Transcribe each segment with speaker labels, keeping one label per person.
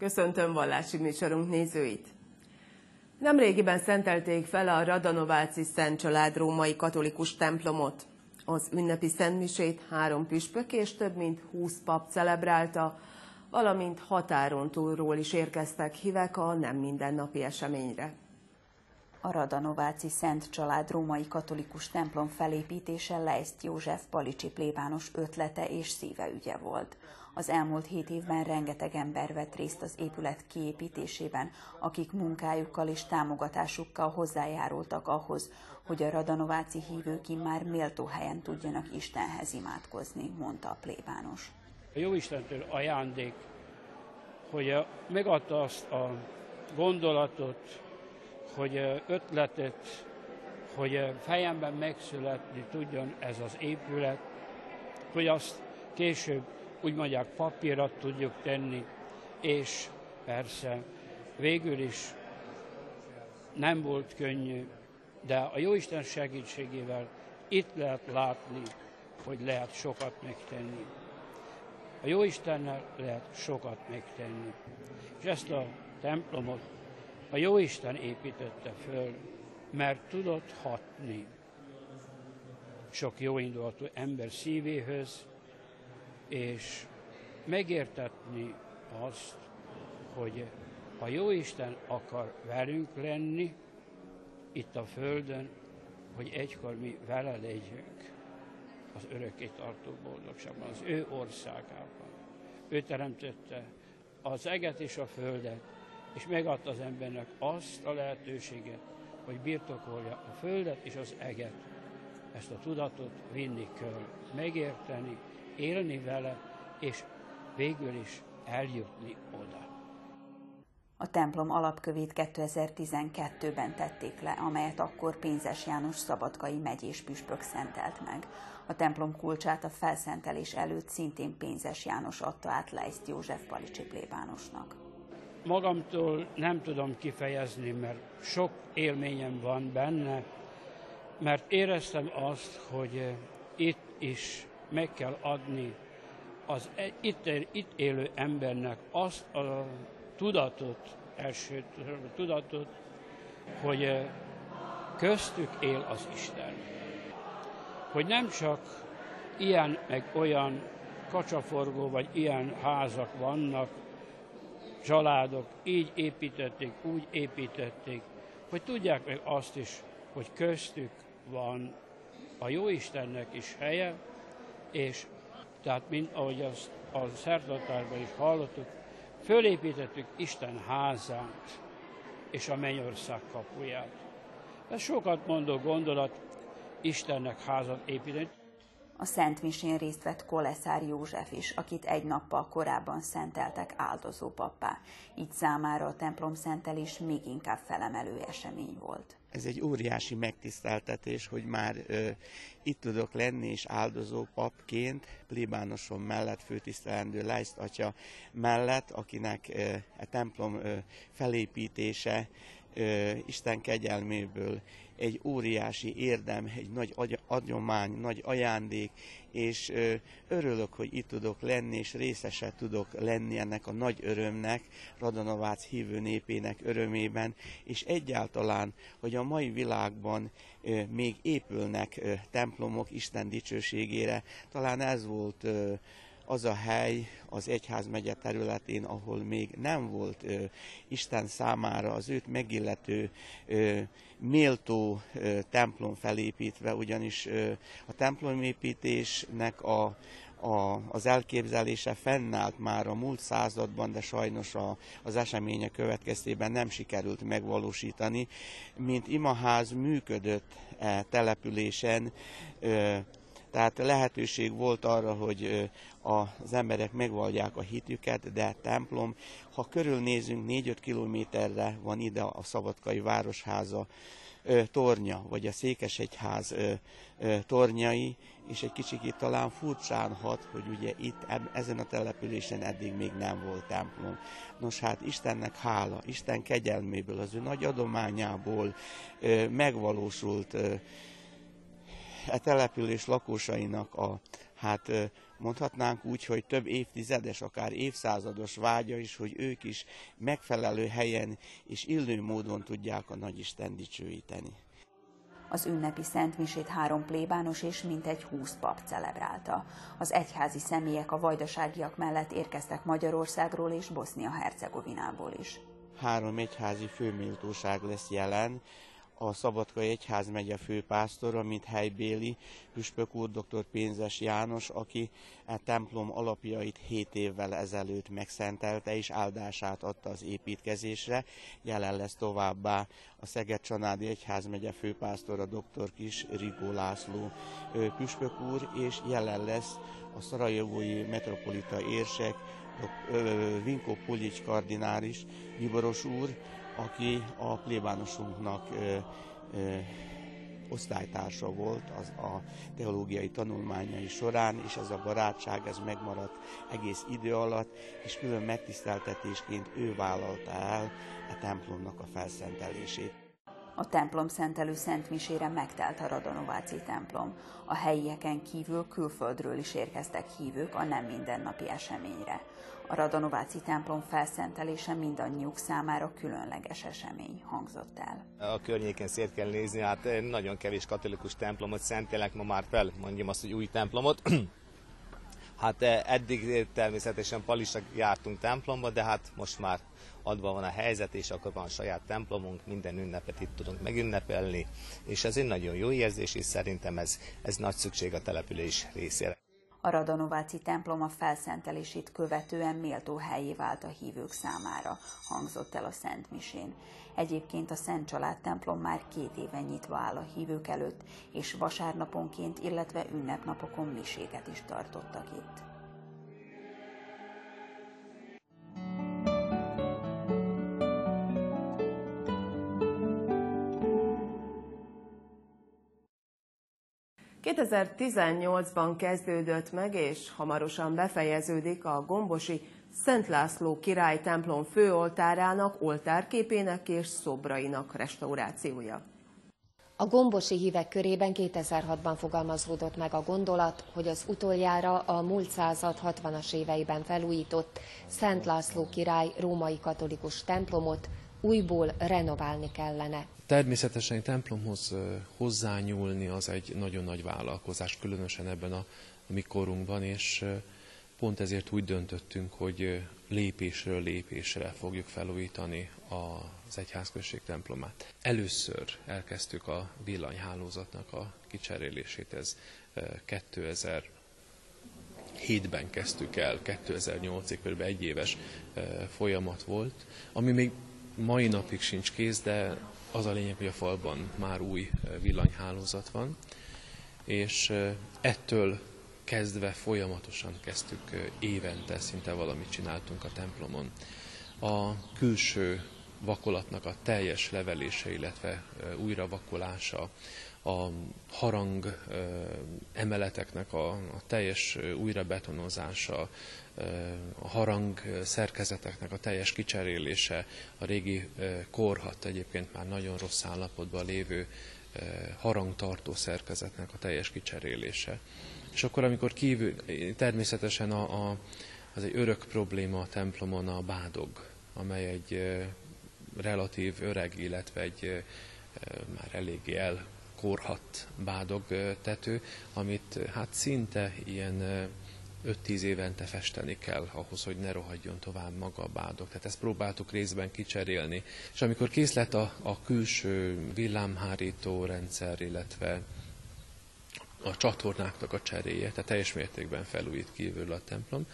Speaker 1: Köszöntöm vallási műsorunk nézőit! Nemrégiben szentelték fel a Radanováci Szent Család római katolikus templomot. Az ünnepi szentmisét három püspök és több mint 20 pap celebrálta, valamint határon túlról is érkeztek hívek a nem mindennapi eseményre.
Speaker 2: A Radanováci Szent Család római katolikus templom felépítése Leiszt József Palicsi plébános ötlete és szíveügye volt. Az elmúlt hét évben rengeteg ember vett részt az épület kiépítésében, akik munkájukkal és támogatásukkal hozzájárultak ahhoz, hogy a radanováci hívők már méltó helyen tudjanak Istenhez imádkozni, mondta a plébános.
Speaker 3: A jó Istentől ajándék, hogy megadta azt a gondolatot, hogy ötletet, hogy fejemben megszületni tudjon ez az épület, hogy azt később úgy mondják papírra tudjuk tenni, és persze végül is nem volt könnyű, de a Jóisten segítségével itt lehet látni, hogy lehet sokat megtenni. A Jóistennel lehet sokat megtenni. És ezt a templomot a Jóisten építette föl, mert tudott hatni sok jóindulatú ember szívéhöz, és megértetni azt, hogy ha jó Isten akar velünk lenni itt a Földön, hogy egykor mi vele legyünk az örökké tartó boldogságban, az ő országában. Ő teremtette az eget és a földet, és megadta az embernek azt a lehetőséget, hogy birtokolja a földet és az eget. Ezt a tudatot vinni kell, megérteni, élni vele, és végül is eljutni oda.
Speaker 2: A templom alapkövét 2012-ben tették le, amelyet akkor Pénzes János Szabadkai megyés püspök szentelt meg. A templom kulcsát a felszentelés előtt szintén Pénzes János adta át Leiszt József Palicsi plébánosnak.
Speaker 3: Magamtól nem tudom kifejezni, mert sok élményem van benne, mert éreztem azt, hogy itt is meg kell adni az e- itt, itt élő embernek azt a tudatot, első tudatot, hogy eh, köztük él az Isten. Hogy nem csak ilyen meg olyan kacsaforgó vagy ilyen házak vannak, családok így építették, úgy építették, hogy tudják meg azt is, hogy köztük van a Jóistennek is helye, és tehát, mint ahogy azt a szertartásban is hallottuk, fölépítettük Isten házát és a mennyország kapuját. Ez sokat mondó gondolat, Istennek házat építeni.
Speaker 2: A Szent Misén részt vett Koleszár József is, akit egy nappal korábban szenteltek áldozó pappá. Így számára a templom szentelés még inkább felemelő esemény volt.
Speaker 4: Ez egy óriási megtiszteltetés, hogy már ö, itt tudok lenni, és áldozó papként, plébánosom mellett, főtisztelendő Leiszt atya mellett, akinek ö, a templom ö, felépítése Isten kegyelméből egy óriási érdem, egy nagy agyomány, nagy ajándék, és örülök, hogy itt tudok lenni, és részese tudok lenni ennek a nagy örömnek, Radonovác hívő népének örömében, és egyáltalán, hogy a mai világban még épülnek templomok Isten dicsőségére, talán ez volt az a hely az egyházmegye területén, ahol még nem volt ö, Isten számára az őt megillető ö, méltó ö, templom felépítve, ugyanis ö, a templomépítésnek a, a, az elképzelése fennállt már a múlt században, de sajnos a, az események következtében nem sikerült megvalósítani. Mint imaház működött e településen, ö, tehát lehetőség volt arra, hogy az emberek megvallják a hitüket, de templom, ha körülnézünk 4-5 kilométerre van ide a Szabadkai Városháza tornya, vagy a Székesegyház tornyai, és egy kicsit talán furcsán hat, hogy ugye itt ezen a településen eddig még nem volt templom. Nos hát Istennek hála, Isten kegyelméből, az ő nagy adományából megvalósult e település lakósainak a hát mondhatnánk úgy, hogy több évtizedes, akár évszázados vágya is, hogy ők is megfelelő helyen és illő módon tudják a nagyisten dicsőíteni.
Speaker 2: Az ünnepi szentmisét három plébános és mintegy húsz pap celebrálta. Az egyházi személyek a vajdaságiak mellett érkeztek Magyarországról és Bosznia-Hercegovinából is.
Speaker 4: Három egyházi főméltóság lesz jelen, a Szabadkai Egyház megye főpásztora, mint helybéli püspök úr dr. Pénzes János, aki a e templom alapjait 7 évvel ezelőtt megszentelte és áldását adta az építkezésre. Jelen lesz továbbá a Szeged Csanádi Egyház megye főpásztora dr. Kis Rigó László püspök úr, és jelen lesz a szarajevói metropolita érsek, Vinko Pulics kardinális, Nyiboros úr, aki a plébánosunknak ö, ö, osztálytársa volt az a teológiai tanulmányai során, és ez a barátság ez megmaradt egész idő alatt, és külön megtiszteltetésként ő vállalta el a templomnak a felszentelését.
Speaker 2: A templom szentelő szentmisére megtelt a Radonováci templom. A helyieken kívül külföldről is érkeztek hívők a nem mindennapi eseményre. A Radonováci templom felszentelése mindannyiuk számára különleges esemény hangzott el.
Speaker 5: A környéken szét kell nézni, hát nagyon kevés katolikus templomot szentelek ma már fel, mondjam azt, hogy új templomot. Hát eddig természetesen palisak jártunk templomba, de hát most már adva van a helyzet, és akkor van saját templomunk, minden ünnepet itt tudunk megünnepelni, és ez egy nagyon jó érzés, és szerintem ez, ez nagy szükség a település részére.
Speaker 2: A Radonováci templom a felszentelését követően méltó helyé vált a hívők számára, hangzott el a Szent Misén. Egyébként a Szent Család templom már két éve nyitva áll a hívők előtt, és vasárnaponként, illetve ünnepnapokon miséget is tartottak itt.
Speaker 1: 2018-ban kezdődött meg, és hamarosan befejeződik a Gombosi Szent László király templom főoltárának, oltárképének és szobrainak restaurációja.
Speaker 6: A gombosi hívek körében 2006-ban fogalmazódott meg a gondolat, hogy az utoljára a múlt század 60-as éveiben felújított Szent László király római katolikus templomot újból renoválni kellene.
Speaker 7: Természetesen egy templomhoz hozzányúlni az egy nagyon nagy vállalkozás, különösen ebben a mi korunkban, és pont ezért úgy döntöttünk, hogy lépésről lépésre fogjuk felújítani az egyházközség templomát. Először elkezdtük a villanyhálózatnak a kicserélését, ez 2007-ben kezdtük el, 2008-ig kb. egy éves folyamat volt, ami még mai napig sincs kész, de az a lényeg, hogy a falban már új villanyhálózat van, és ettől kezdve folyamatosan kezdtük évente, szinte valamit csináltunk a templomon. A külső vakolatnak a teljes levelése, illetve újra vakolása, a harang emeleteknek a, a teljes újrabetonozása, a harang szerkezeteknek a teljes kicserélése, a régi korhat egyébként már nagyon rossz állapotban lévő harangtartó szerkezetnek a teljes kicserélése. És akkor, amikor kívül, természetesen a, a, az egy örök probléma a templomon a bádog, amely egy relatív öreg, illetve egy már eléggé elkorhat bádog tető, amit hát szinte ilyen 5-10 évente festeni kell ahhoz, hogy ne rohadjon tovább maga a bádog. Tehát ezt próbáltuk részben kicserélni. És amikor kész lett a, a külső villámhárító rendszer, illetve a csatornáknak a cseréje, tehát teljes mértékben felújít kívül a templom,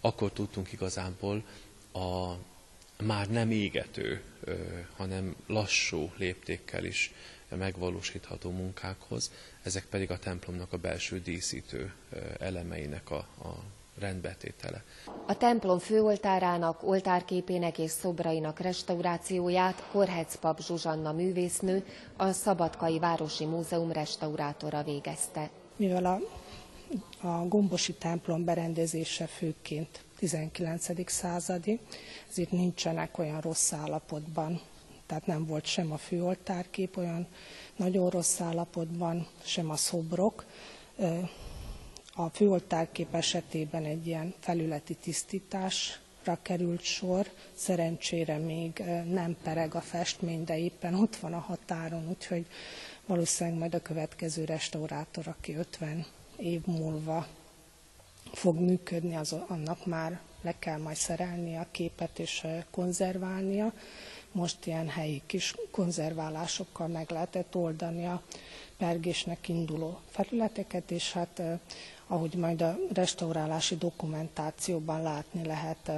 Speaker 7: akkor tudtunk igazából a már nem égető, hanem lassú léptékkel is megvalósítható munkákhoz, ezek pedig a templomnak a belső díszítő elemeinek a, a rendbetétele.
Speaker 6: A templom főoltárának, oltárképének és szobrainak restaurációját Korhec pap Zsuzsanna művésznő, a Szabadkai Városi Múzeum restaurátora végezte.
Speaker 8: Mivel a, a gombosi templom berendezése főként 19. századi, ezért nincsenek olyan rossz állapotban tehát nem volt sem a főoltárkép olyan nagyon rossz állapotban, sem a szobrok. A főoltárkép esetében egy ilyen felületi tisztításra került sor. Szerencsére még nem pereg a festmény, de éppen ott van a határon, úgyhogy valószínűleg majd a következő restaurátor, aki 50 év múlva fog működni, az annak már le kell majd szerelni a képet és konzerválnia. Most ilyen helyi kis konzerválásokkal meg lehetett oldani a pergésnek induló felületeket, és hát ahogy majd a restaurálási dokumentációban látni lehet,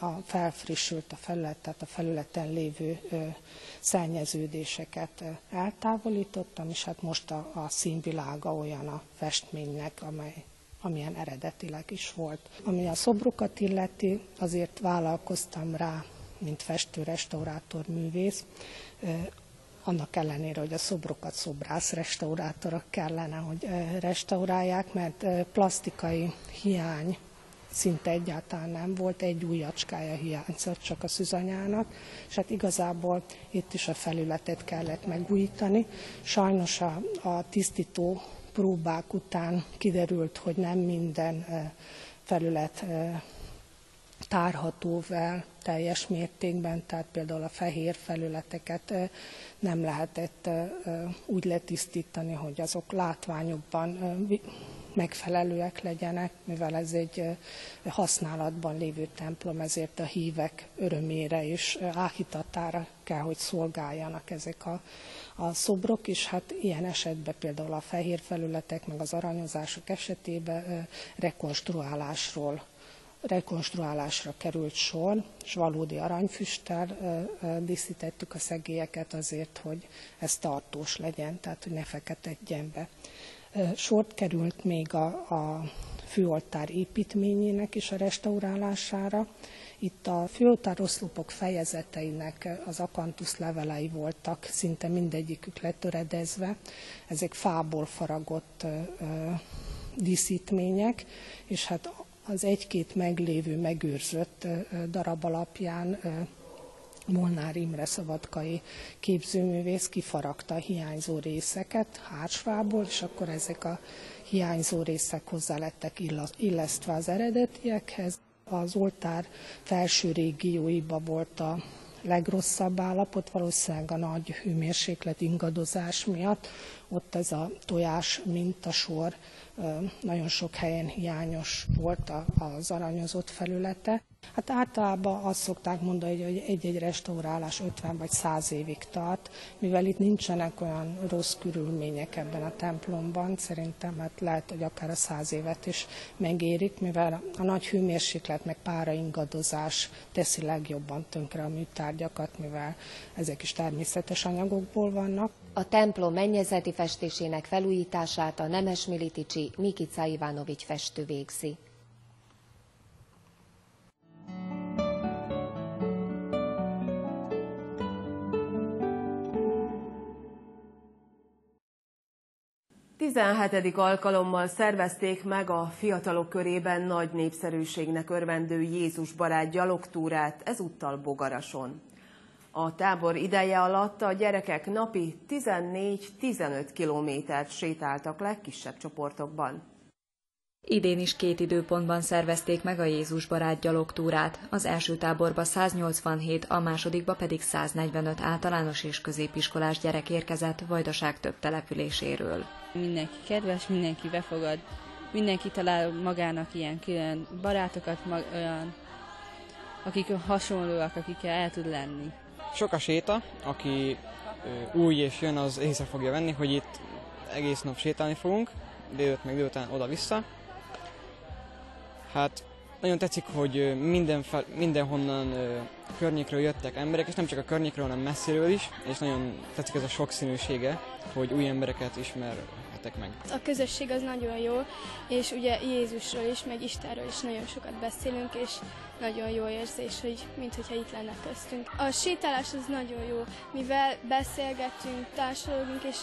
Speaker 8: a felfrissült a felület, tehát a felületen lévő szennyeződéseket eltávolítottam, és hát most a, a színvilága olyan a festménynek, amely amilyen eredetileg is volt. Ami a szobrokat illeti, azért vállalkoztam rá, mint festő, restaurátor, művész, annak ellenére, hogy a szobrokat szobrász restaurátorok kellene, hogy restaurálják, mert plastikai hiány szinte egyáltalán nem volt, egy újacskája hiányzott csak a szüzanyának, és hát igazából itt is a felületet kellett megújítani. Sajnos a, a tisztító próbák után kiderült, hogy nem minden felület tárható fel teljes mértékben, tehát például a fehér felületeket nem lehetett úgy letisztítani, hogy azok látványokban megfelelőek legyenek, mivel ez egy használatban lévő templom, ezért a hívek örömére és áhítatára kell, hogy szolgáljanak ezek a, a szobrok, és hát ilyen esetben például a fehér felületek, meg az aranyozások esetében rekonstruálásról rekonstruálásra került sor, és valódi aranyfüsttel díszítettük a szegélyeket azért, hogy ez tartós legyen, tehát hogy ne feketedjen be. Sort került még a, a főoltár építményének is a restaurálására. Itt a főoltár oszlopok fejezeteinek az akantusz levelei voltak, szinte mindegyikük letöredezve. Ezek fából faragott díszítmények, és hát az egy-két meglévő, megőrzött darab alapján Molnár Imre szabadkai képzőművész kifaragta a hiányzó részeket hársfából, és akkor ezek a hiányzó részek hozzá lettek illesztve az eredetiekhez. Az oltár felső régióiba volt a legrosszabb állapot, valószínűleg a nagy hőmérséklet ingadozás miatt. Ott ez a tojás mintasor nagyon sok helyen hiányos volt az aranyozott felülete. Hát általában azt szokták mondani, hogy egy-egy restaurálás 50 vagy 100 évig tart, mivel itt nincsenek olyan rossz körülmények ebben a templomban, szerintem hát lehet, hogy akár a 100 évet is megérik, mivel a nagy hőmérséklet meg pára ingadozás teszi legjobban tönkre a műtárgyakat, mivel ezek is természetes anyagokból vannak.
Speaker 6: A templom mennyezeti festésének felújítását a Nemes Militicsi Mikica Ivanovics festő végzi.
Speaker 1: 17. alkalommal szervezték meg a fiatalok körében nagy népszerűségnek örvendő Jézus barát gyalogtúrát, ezúttal Bogarason. A tábor ideje alatt a gyerekek napi 14-15 kilométert sétáltak legkisebb csoportokban.
Speaker 9: Idén is két időpontban szervezték meg a Jézus barát gyalogtúrát. Az első táborba 187, a másodikba pedig 145 általános és középiskolás gyerek érkezett Vajdaság több településéről.
Speaker 10: Mindenki kedves, mindenki befogad, mindenki talál magának ilyen külön barátokat, olyan, akik hasonlóak, akikkel el tud lenni.
Speaker 11: Sok a séta, aki új és jön, az észre fogja venni, hogy itt egész nap sétálni fogunk, délőtt meg délután oda-vissza. Hát nagyon tetszik, hogy minden fel, mindenhonnan környékről jöttek emberek, és nem csak a környékről, hanem messziről is, és nagyon tetszik ez a sokszínűsége, hogy új embereket ismerhetek meg.
Speaker 12: A közösség az nagyon jó, és ugye Jézusról is, meg Istenről is nagyon sokat beszélünk, és nagyon jó érzés, hogy mintha itt lenne köztünk. A sétálás az nagyon jó, mivel beszélgetünk, társadalunk, és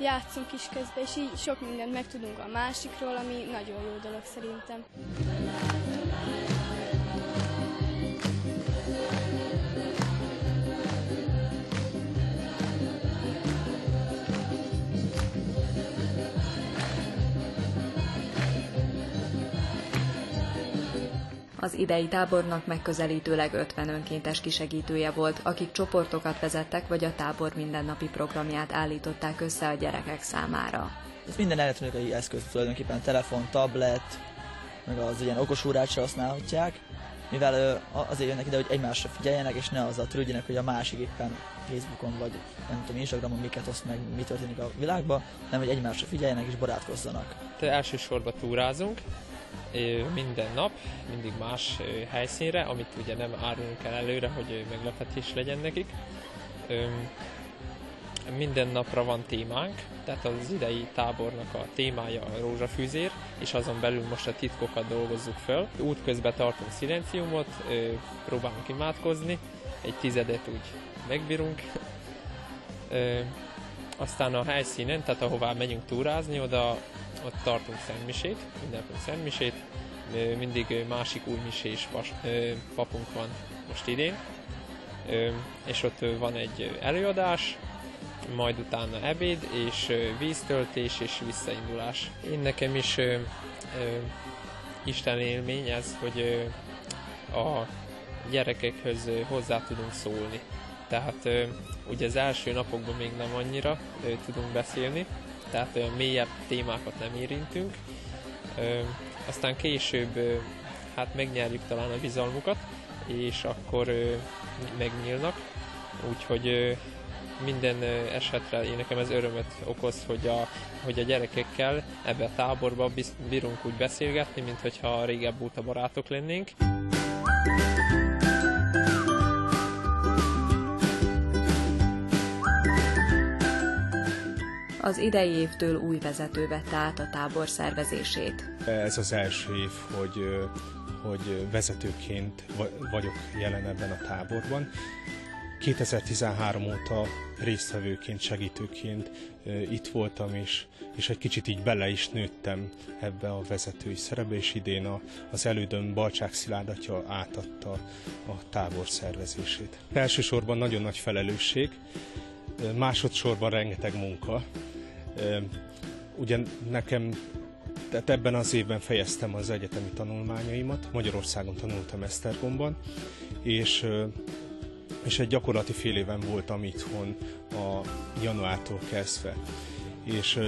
Speaker 12: játszunk is közben, és így sok mindent megtudunk a másikról, ami nagyon jó dolog szerintem.
Speaker 9: Az idei tábornak megközelítőleg 50 önkéntes kisegítője volt, akik csoportokat vezettek, vagy a tábor mindennapi programját állították össze a gyerekek számára.
Speaker 13: Ez minden elektronikai eszköz tulajdonképpen telefon, tablet, meg az ilyen okos órácsra használhatják, mivel azért jönnek ide, hogy egymásra figyeljenek, és ne azzal törődjenek, hogy a másik éppen Facebookon vagy nem tudom, Instagramon miket oszt meg, mi történik a világban, hanem hogy egymásra figyeljenek és barátkozzanak.
Speaker 14: Te elsősorban túrázunk, minden nap, mindig más helyszínre, amit ugye nem árulunk el előre, hogy meglepetés legyen nekik. Minden napra van témánk, tehát az idei tábornak a témája a rózsafűzér, és azon belül most a titkokat dolgozzuk föl. Útközben tartunk szilenciumot, próbálunk imádkozni, egy tizedet úgy megbírunk. Aztán a helyszínen, tehát ahová megyünk túrázni, oda ott tartunk szentmisét, mindenkor szentmisét, mindig másik új misés papunk van most idén, és ott van egy előadás, majd utána ebéd, és víztöltés, és visszaindulás. Én nekem is ö, ö, Isten élmény ez, hogy ö, a gyerekekhez hozzá tudunk szólni. Tehát ö, ugye az első napokban még nem annyira ö, tudunk beszélni, tehát mélyebb témákat nem érintünk. Aztán később hát megnyerjük talán a bizalmukat, és akkor megnyílnak. Úgyhogy minden esetre én nekem ez örömet okoz, hogy a, hogy a gyerekekkel ebbe a táborba bírunk úgy beszélgetni, mint hogyha régebb óta barátok lennénk.
Speaker 9: Az idei évtől új vezető vette át a tábor szervezését.
Speaker 15: Ez az első év, hogy, hogy vezetőként vagyok jelen ebben a táborban. 2013 óta résztvevőként, segítőként itt voltam, és, és egy kicsit így bele is nőttem ebbe a vezetői szerepbe, és idén a, az elődöm Balcsák Szilárd atya átadta a tábor szervezését. Elsősorban nagyon nagy felelősség, másodszorban rengeteg munka. Ugye nekem tehát ebben az évben fejeztem az egyetemi tanulmányaimat, Magyarországon tanultam Esztergomban, és és egy gyakorlati fél éven voltam itthon a januártól kezdve. És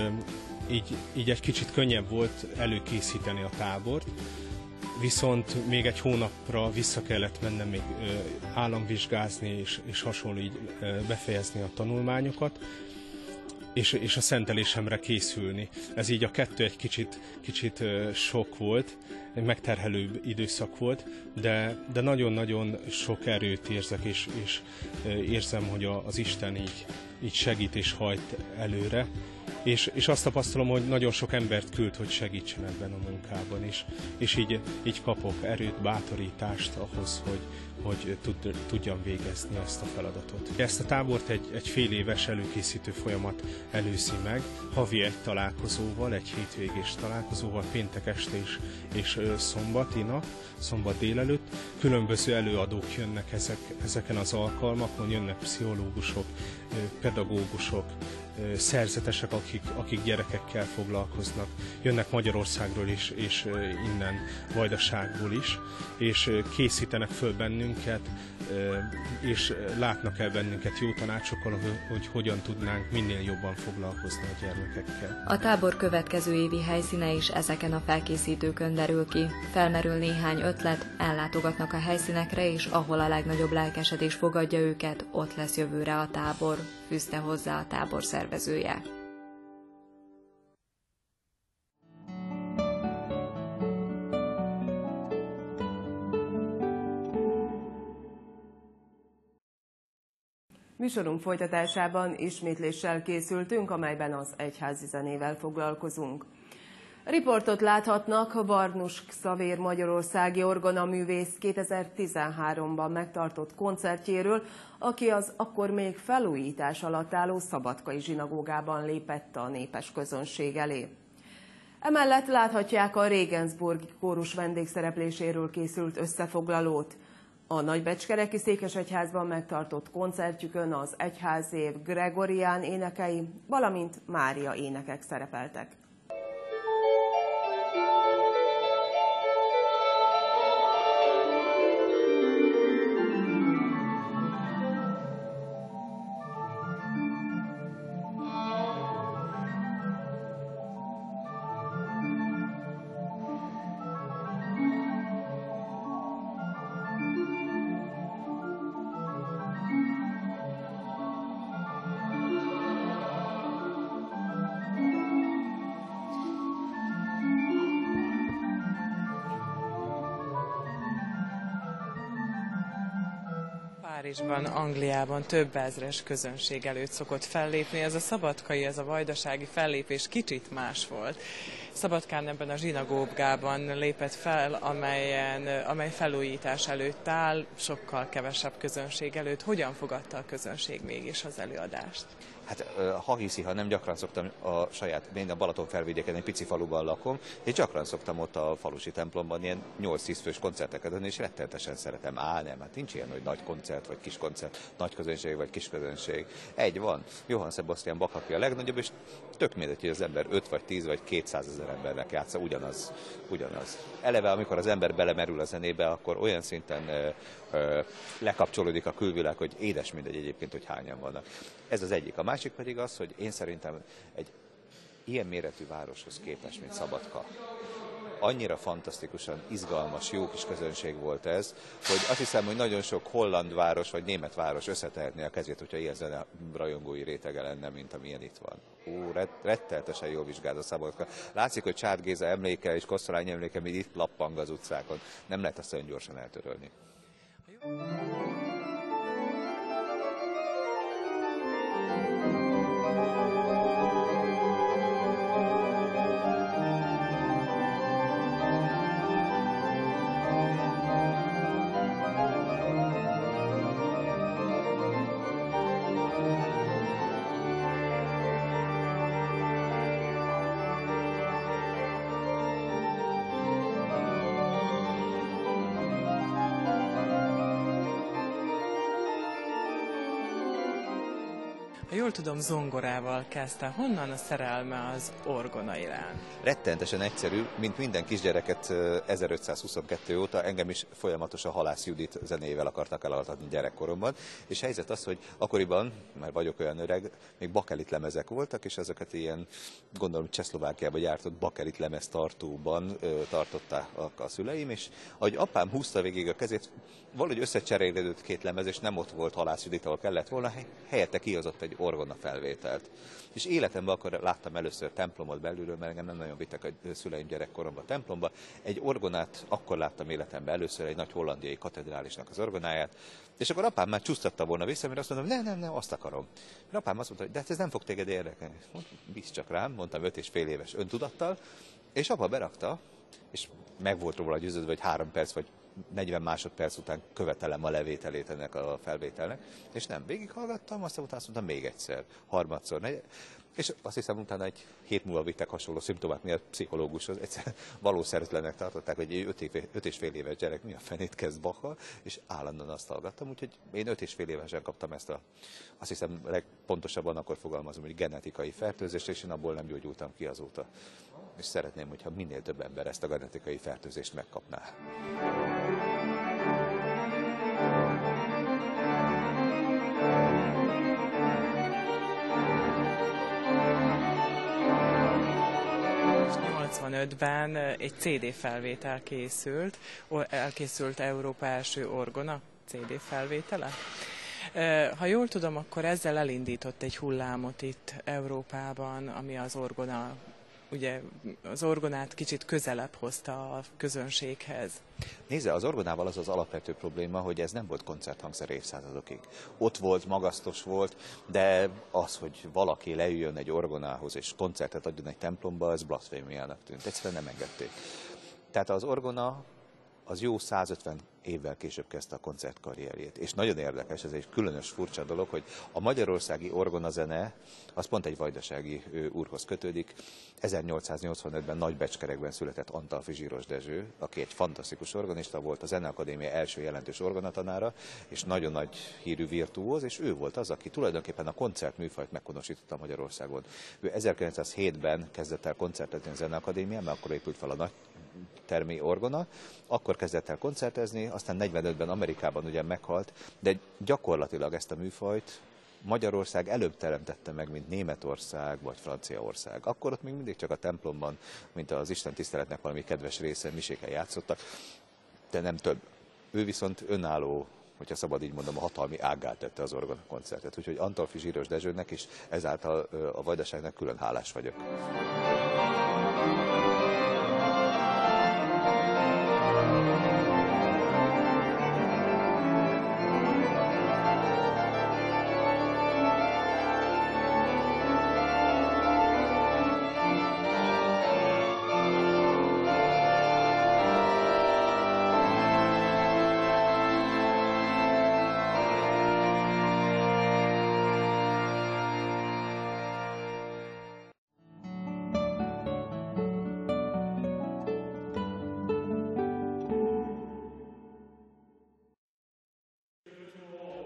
Speaker 15: így, így egy kicsit könnyebb volt előkészíteni a tábort, viszont még egy hónapra vissza kellett mennem még államvizsgázni és, és hasonló így befejezni a tanulmányokat, és, és a szentelésemre készülni. Ez így a kettő egy kicsit, kicsit sok volt, egy megterhelő időszak volt, de, de nagyon-nagyon sok erőt érzek, és, és érzem, hogy az Isten így, így segít és hajt előre. És, és azt tapasztalom, hogy nagyon sok embert küld, hogy segítsen ebben a munkában, és, és így, így kapok erőt, bátorítást ahhoz, hogy, hogy tud, tudjam végezni ezt a feladatot. Ezt a tábort egy, egy fél éves előkészítő folyamat előzi meg, havi egy találkozóval, egy hétvégés találkozóval, péntek este és, és szombati nap, szombat délelőtt. Különböző előadók jönnek ezek, ezeken az alkalmakon, jönnek pszichológusok, pedagógusok, szerzetesek, akik, akik gyerekekkel foglalkoznak. Jönnek Magyarországról is, és innen Vajdaságból is, és készítenek föl bennünket, és látnak el bennünket jó tanácsokkal, hogy hogyan tudnánk minél jobban foglalkozni a gyermekekkel.
Speaker 9: A tábor következő évi helyszíne is ezeken a felkészítőkön derül ki. Felmerül néhány ötlet, ellátogatnak a helyszínekre, és ahol a legnagyobb lelkesedés fogadja őket, ott lesz jövőre a tábor, fűzte hozzá a tábor szervezője.
Speaker 1: Műsorunk folytatásában ismétléssel készültünk, amelyben az egyházi zenével foglalkozunk. Riportot láthatnak Barnus Xavér Magyarországi orgonaművész 2013-ban megtartott koncertjéről, aki az akkor még felújítás alatt álló Szabadkai zsinagógában lépett a népes közönség elé. Emellett láthatják a Regensburgi kórus vendégszerepléséről készült összefoglalót. A Nagybecskereki Székesegyházban megtartott koncertjükön az egyházév Gregorián énekei, valamint Mária énekek szerepeltek.
Speaker 16: Párizsban, Angliában több ezres közönség előtt szokott fellépni. Ez a szabadkai, ez a vajdasági fellépés kicsit más volt. Szabadkán ebben a zsinagógában lépett fel, amelyen, amely felújítás előtt áll, sokkal kevesebb közönség előtt. Hogyan fogadta a közönség mégis az előadást?
Speaker 17: Hát ha hiszi, ha nem gyakran szoktam a saját, én a Balaton felvidéken egy pici faluban lakom, és gyakran szoktam ott a falusi templomban ilyen 8-10 fős koncerteket adni, és rettenetesen szeretem. Á, nem, hát nincs ilyen, hogy nagy koncert, vagy kis koncert, nagy közönség, vagy kis közönség. Egy van, Johann Sebastian Bach, aki a legnagyobb, és tök mindegy, hogy az ember 5 vagy 10 vagy 200 ezer embernek játsza, ugyanaz, ugyanaz. Eleve, amikor az ember belemerül a zenébe, akkor olyan szinten ö, ö, lekapcsolódik a külvilág, hogy édes mindegy egyébként, hogy hányan vannak. Ez az egyik. A másik pedig az, hogy én szerintem egy ilyen méretű városhoz képest, mint Szabadka, annyira fantasztikusan izgalmas, jó kis közönség volt ez, hogy azt hiszem, hogy nagyon sok holland város vagy német város összetehetné a kezét, hogyha ilyen zene rajongói rétege lenne, mint amilyen itt van. Ó, retteltesen jól vizsgált a Szabadka. Látszik, hogy Csád Géza emléke és Kosztolány emléke még itt lappang az utcákon. Nem lehet azt olyan gyorsan eltörölni.
Speaker 16: Ha jól tudom, zongorával kezdte. Honnan a szerelme az orgona iránt?
Speaker 17: Rettenetesen egyszerű, mint minden kisgyereket 1522 óta, engem is folyamatosan Halász Judit zenével akartak elaltatni gyerekkoromban, és helyzet az, hogy akkoriban, mert vagyok olyan öreg, még bakelit lemezek voltak, és ezeket ilyen, gondolom Csehszlovákiában gyártott bakelit lemez tartóban tartották a szüleim, és ahogy apám húzta végig a kezét, valahogy összecserélődött két lemez, és nem ott volt Halász Judit, ahol kellett volna, helyette kihozott egy orgona felvételt. És életemben akkor láttam először templomot belülről, mert engem nem nagyon vittek a szüleim gyerekkoromban templomba. Egy orgonát akkor láttam életemben először, egy nagy hollandiai katedrálisnak az orgonáját, és akkor apám már csúsztatta volna vissza, mert azt mondom, nem, nem, nem, azt akarom. Mert apám azt mondta, de hát ez nem fog téged érdekelni. Bíz csak rám, mondtam öt és fél éves öntudattal, és apa berakta, és meg volt róla győződve, hogy három perc vagy 40 másodperc után követelem a levételét ennek a felvételnek, és nem, végighallgattam, aztán utána azt mondtam még egyszer, harmadszor, negy... és azt hiszem utána egy hét múlva vittek hasonló szimptomák miatt pszichológushoz, egyszer valószerűtlenek tartották, hogy egy öt, év, öt és fél éves gyerek mi a fenét kezd Bacha, és állandóan azt hallgattam, úgyhogy én öt és fél évesen kaptam ezt a, azt hiszem legpontosabban akkor fogalmazom, hogy genetikai fertőzést, és én abból nem gyógyultam ki azóta. És szeretném, hogyha minél több ember ezt a genetikai fertőzést megkapná.
Speaker 16: 85-ben egy CD felvétel készült, elkészült Európa első orgona CD felvétele. Ha jól tudom, akkor ezzel elindított egy hullámot itt Európában, ami az orgona ugye az orgonát kicsit közelebb hozta a közönséghez.
Speaker 17: Nézze, az orgonával az az alapvető probléma, hogy ez nem volt koncerthangszer évszázadokig. Ott volt, magasztos volt, de az, hogy valaki leüljön egy orgonához és koncertet adjon egy templomba, ez blasfémiának tűnt. Egyszerűen nem engedték. Tehát az orgona az jó 150 évvel később kezdte a koncertkarrierjét. És nagyon érdekes, ez egy különös furcsa dolog, hogy a magyarországi orgonazene, az pont egy vajdasági úrhoz kötődik. 1885-ben Nagybecskerekben született Antalfi Zsíros Dezső, aki egy fantasztikus organista volt, a Zeneakadémia első jelentős orgonatanára, és nagyon nagy hírű virtuóz, és ő volt az, aki tulajdonképpen a koncertműfajt meghonosította Magyarországon. Ő 1907-ben kezdett el koncertezni a Zeneakadémián, mert akkor épült fel a nagy termi orgona, akkor kezdett el koncertezni, aztán 45-ben Amerikában ugye meghalt, de gyakorlatilag ezt a műfajt Magyarország előbb teremtette meg, mint Németország vagy Franciaország. Akkor ott még mindig csak a templomban, mint az Isten tiszteletnek valami kedves része, miséken játszottak, de nem több. Ő viszont önálló hogyha szabad így mondom, a hatalmi ágát tette az orgona koncertet. Úgyhogy Antalfi Zsíros Dezsőnek is ezáltal a Vajdaságnak külön hálás vagyok.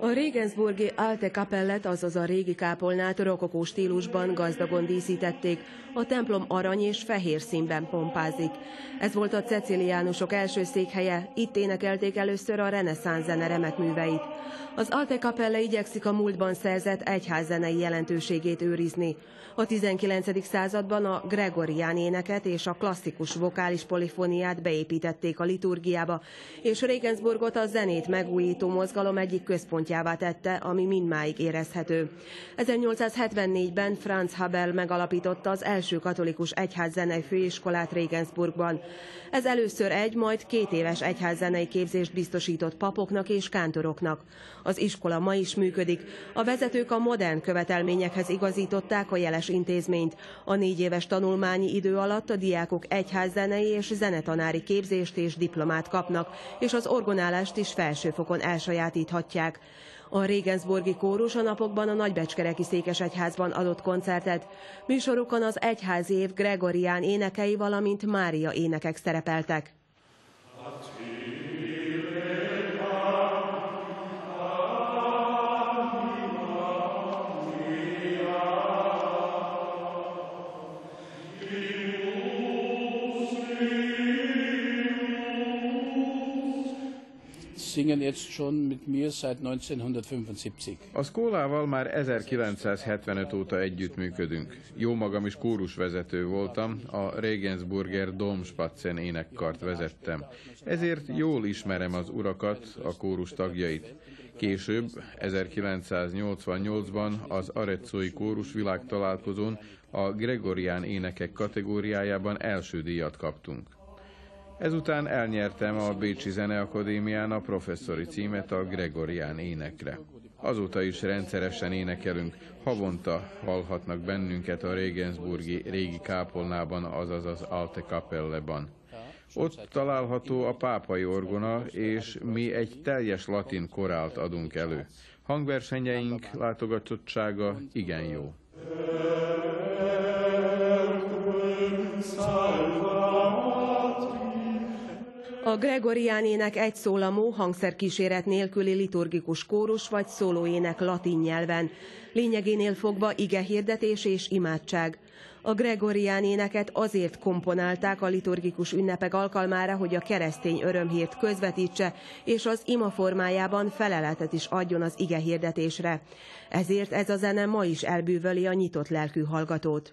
Speaker 1: A Regensburgi Alte Kapellet, azaz a régi kápolnát rokokó stílusban gazdagon díszítették, a templom arany és fehér színben pompázik. Ez volt a ceciliánusok első székhelye, itt énekelték először a reneszánsz zene remek műveit. Az Alte Kapelle igyekszik a múltban szerzett egyházzenei jelentőségét őrizni. A 19. században a gregorián éneket és a klasszikus vokális polifóniát beépítették a liturgiába, és Regensburgot a zenét megújító mozgalom egyik központjává tette, ami mindmáig érezhető. 1874-ben Franz Habel megalapította az első katolikus egyházzenei főiskolát Regensburgban. Ez először egy, majd két éves egyházzenei képzést biztosított papoknak és kántoroknak. Az iskola ma is működik. A vezetők a modern követelményekhez igazították a jeles intézményt. A négy éves tanulmányi idő alatt a diákok egyházzenei és zenetanári képzést és diplomát kapnak, és az orgonálást is felsőfokon elsajátíthatják. A Regensburgi kórus a napokban a Nagybecskereki Székesegyházban adott koncertet. Műsorukon az egyházi év Gregorián énekei, valamint Mária énekek szerepeltek.
Speaker 18: Singen jetzt schon mit mir seit 1975.
Speaker 19: A Skólával már 1975 óta együttműködünk. Jó magam is kórusvezető voltam, a Regensburger Domspatzen énekkart vezettem. Ezért jól ismerem az urakat, a kórus tagjait. Később, 1988-ban az Areccói Kórus világtalálkozón a Gregorián énekek kategóriájában első díjat kaptunk. Ezután elnyertem a Bécsi Zeneakadémián a professzori címet a Gregorián énekre. Azóta is rendszeresen énekelünk, havonta hallhatnak bennünket a Regensburgi régi kápolnában, azaz az Alte Kapelleban. Ott található a pápai orgona, és mi egy teljes latin korált adunk elő. Hangversenyeink látogatottsága igen jó.
Speaker 1: A Gregorián ének egy szólamú, hangszerkíséret nélküli liturgikus kórus vagy szólóének latin nyelven. Lényegénél fogva ige hirdetés és imádság. A Gregorián éneket azért komponálták a liturgikus ünnepek alkalmára, hogy a keresztény örömhírt közvetítse, és az ima formájában feleletet is adjon az ige hirdetésre. Ezért ez a zene ma is elbűvöli a nyitott lelkű hallgatót.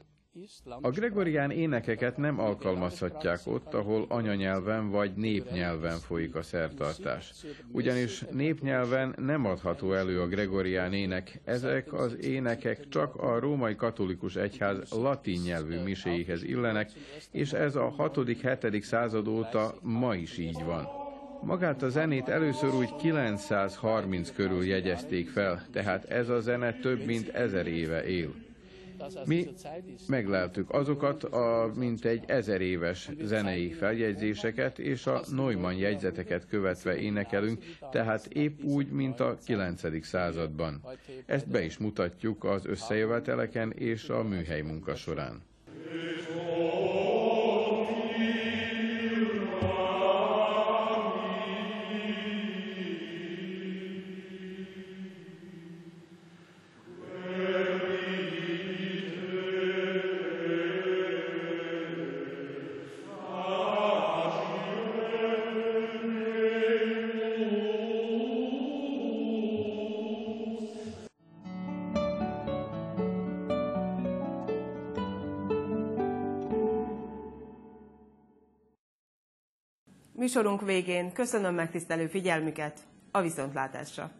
Speaker 19: A gregorián énekeket nem alkalmazhatják ott, ahol anyanyelven vagy népnyelven folyik a szertartás. Ugyanis népnyelven nem adható elő a gregorián ének, ezek az énekek csak a római katolikus egyház latin nyelvű miséihez illenek, és ez a 6.-7. század óta ma is így van. Magát a zenét először úgy 930 körül jegyezték fel, tehát ez a zene több mint ezer éve él. Mi megleltük azokat a mintegy ezer éves zenei feljegyzéseket, és a Neumann jegyzeteket követve énekelünk, tehát épp úgy, mint a 9. században. Ezt be is mutatjuk az összejöveteleken és a műhely munka során.
Speaker 1: Műsorunk végén köszönöm megtisztelő figyelmüket, a viszontlátásra!